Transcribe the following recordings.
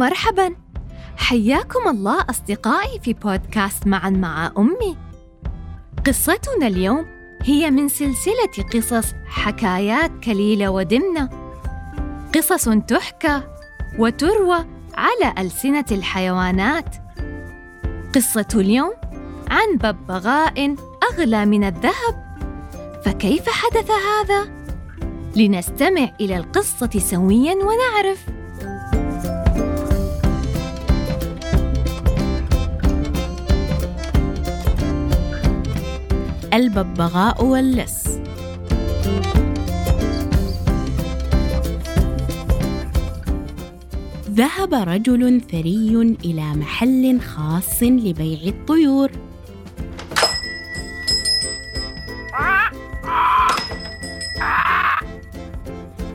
مرحبا حياكم الله أصدقائي في بودكاست معا مع أمي. قصتنا اليوم هي من سلسلة قصص حكايات كليلة ودمنة. قصص تحكى وتروى على ألسنة الحيوانات. قصة اليوم عن ببغاء أغلى من الذهب. فكيف حدث هذا؟ لنستمع إلى القصة سويا ونعرف. الببغاء واللص ذهب رجل ثري إلى محل خاص لبيع الطيور.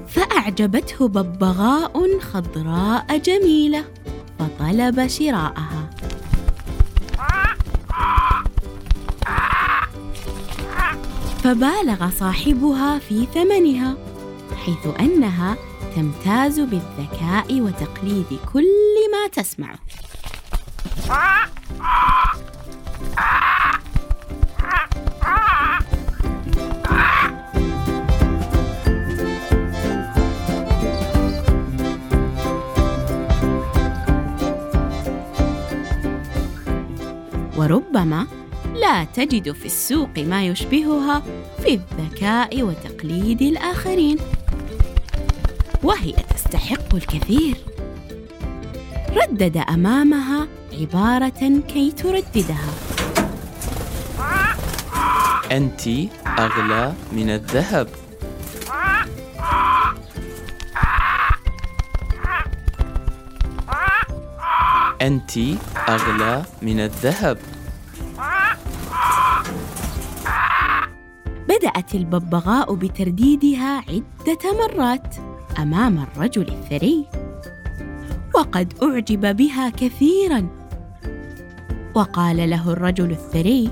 فأعجبته ببغاء خضراء جميلة فطلب شراءها. فبالغ صاحبها في ثمنها حيث أنها تمتاز بالذكاء وتقليد كل ما تسمعه وربما لا تجد في السوق ما يشبهها في الذكاء وتقليد الآخرين. وهي تستحق الكثير. ردد أمامها عبارة كي ترددها. أنت أغلى من الذهب. أنت أغلى من الذهب. بدأت الببغاء بترديدها عدة مرات أمام الرجل الثري. وقد أعجب بها كثيرا. وقال له الرجل الثري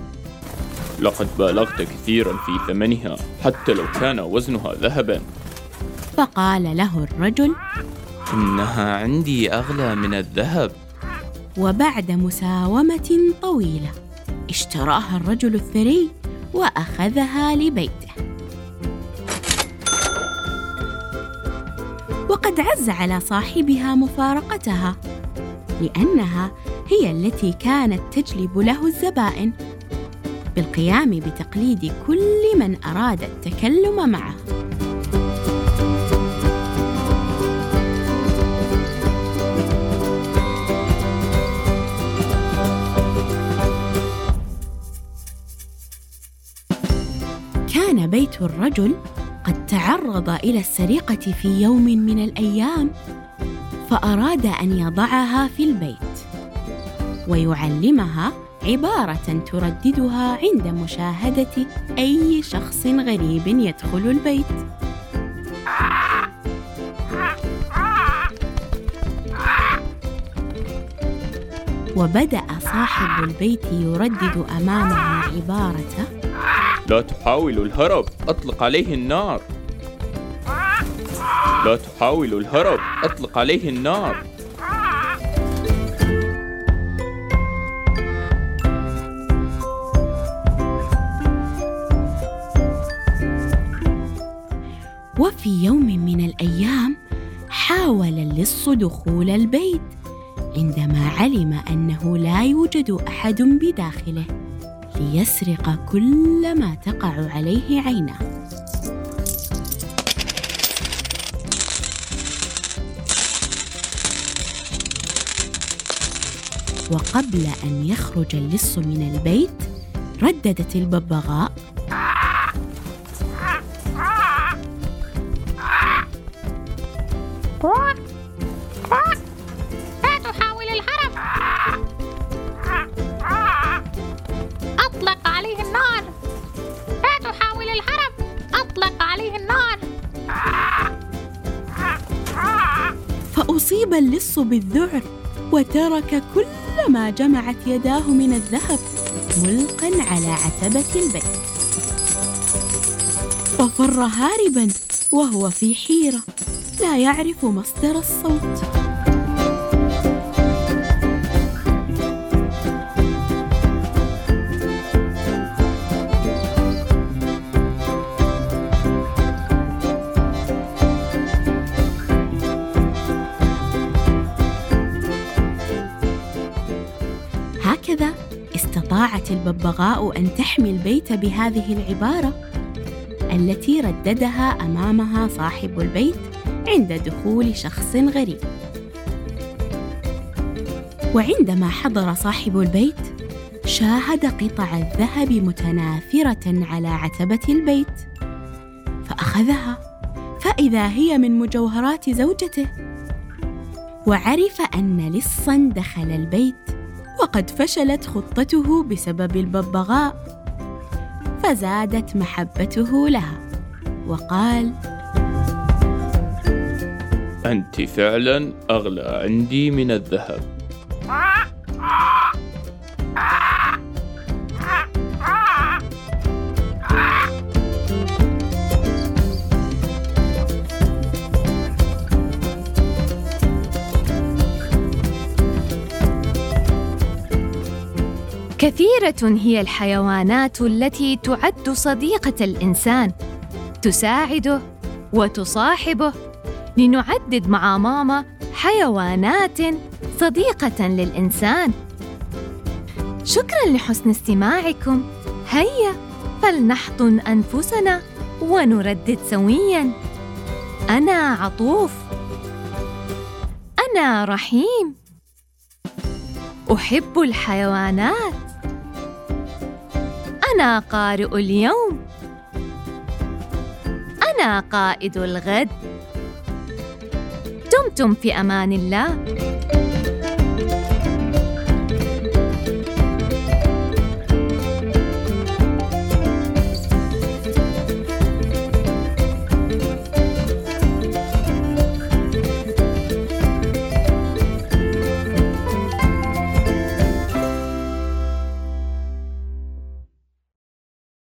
لقد بالغت كثيرا في ثمنها حتى لو كان وزنها ذهبا. فقال له الرجل إنها عندي أغلى من الذهب. وبعد مساومة طويلة اشتراها الرجل الثري. وأخذها لبيته. وقد عز على صاحبها مفارقتها لأنها هي التي كانت تجلب له الزبائن بالقيام بتقليد كل من أراد التكلم معه. كان بيت الرجل قد تعرض إلى السرقة في يوم من الأيام فأراد أن يضعها في البيت ويعلمها عبارة ترددها عند مشاهدة أي شخص غريب يدخل البيت. وبدأ صاحب البيت يردد أمامها عبارة لا تحاول الهرب أطلق عليه النار. لا تحاول الهرب أطلق عليه النار. وفي يوم من الأيام حاول اللص دخول البيت عندما علم أنه لا يوجد أحد بداخله. ليسرق كل ما تقع عليه عينه وقبل أن يخرج اللص من البيت رددت الببغاء. فأصيب اللص بالذعر وترك كل ما جمعت يداه من الذهب ملقا على عتبة البيت. ففر هاربا وهو في حيرة لا يعرف مصدر الصوت. استطاعت الببغاء أن تحمي البيت بهذه العبارة التي رددها أمامها صاحب البيت عند دخول شخص غريب. وعندما حضر صاحب البيت شاهد قطع الذهب متناثرة على عتبة البيت فأخذها فإذا هي من مجوهرات زوجته وعرف أن لصا دخل البيت وقد فشلت خطته بسبب الببغاء فزادت محبته لها. وقال أنت فعلا أغلى عندي من الذهب. كثيرة هي الحيوانات التي تعد صديقة الإنسان تساعده وتصاحبه لنعدد مع ماما حيوانات صديقة للإنسان. شكرا لحسن استماعكم. هيا فلنحضن أنفسنا ونردد سويا. أنا عطوف. أنا رحيم. أحب الحيوانات. أنا قارئ اليوم. أنا قائد الغد. دمتم في أمان الله.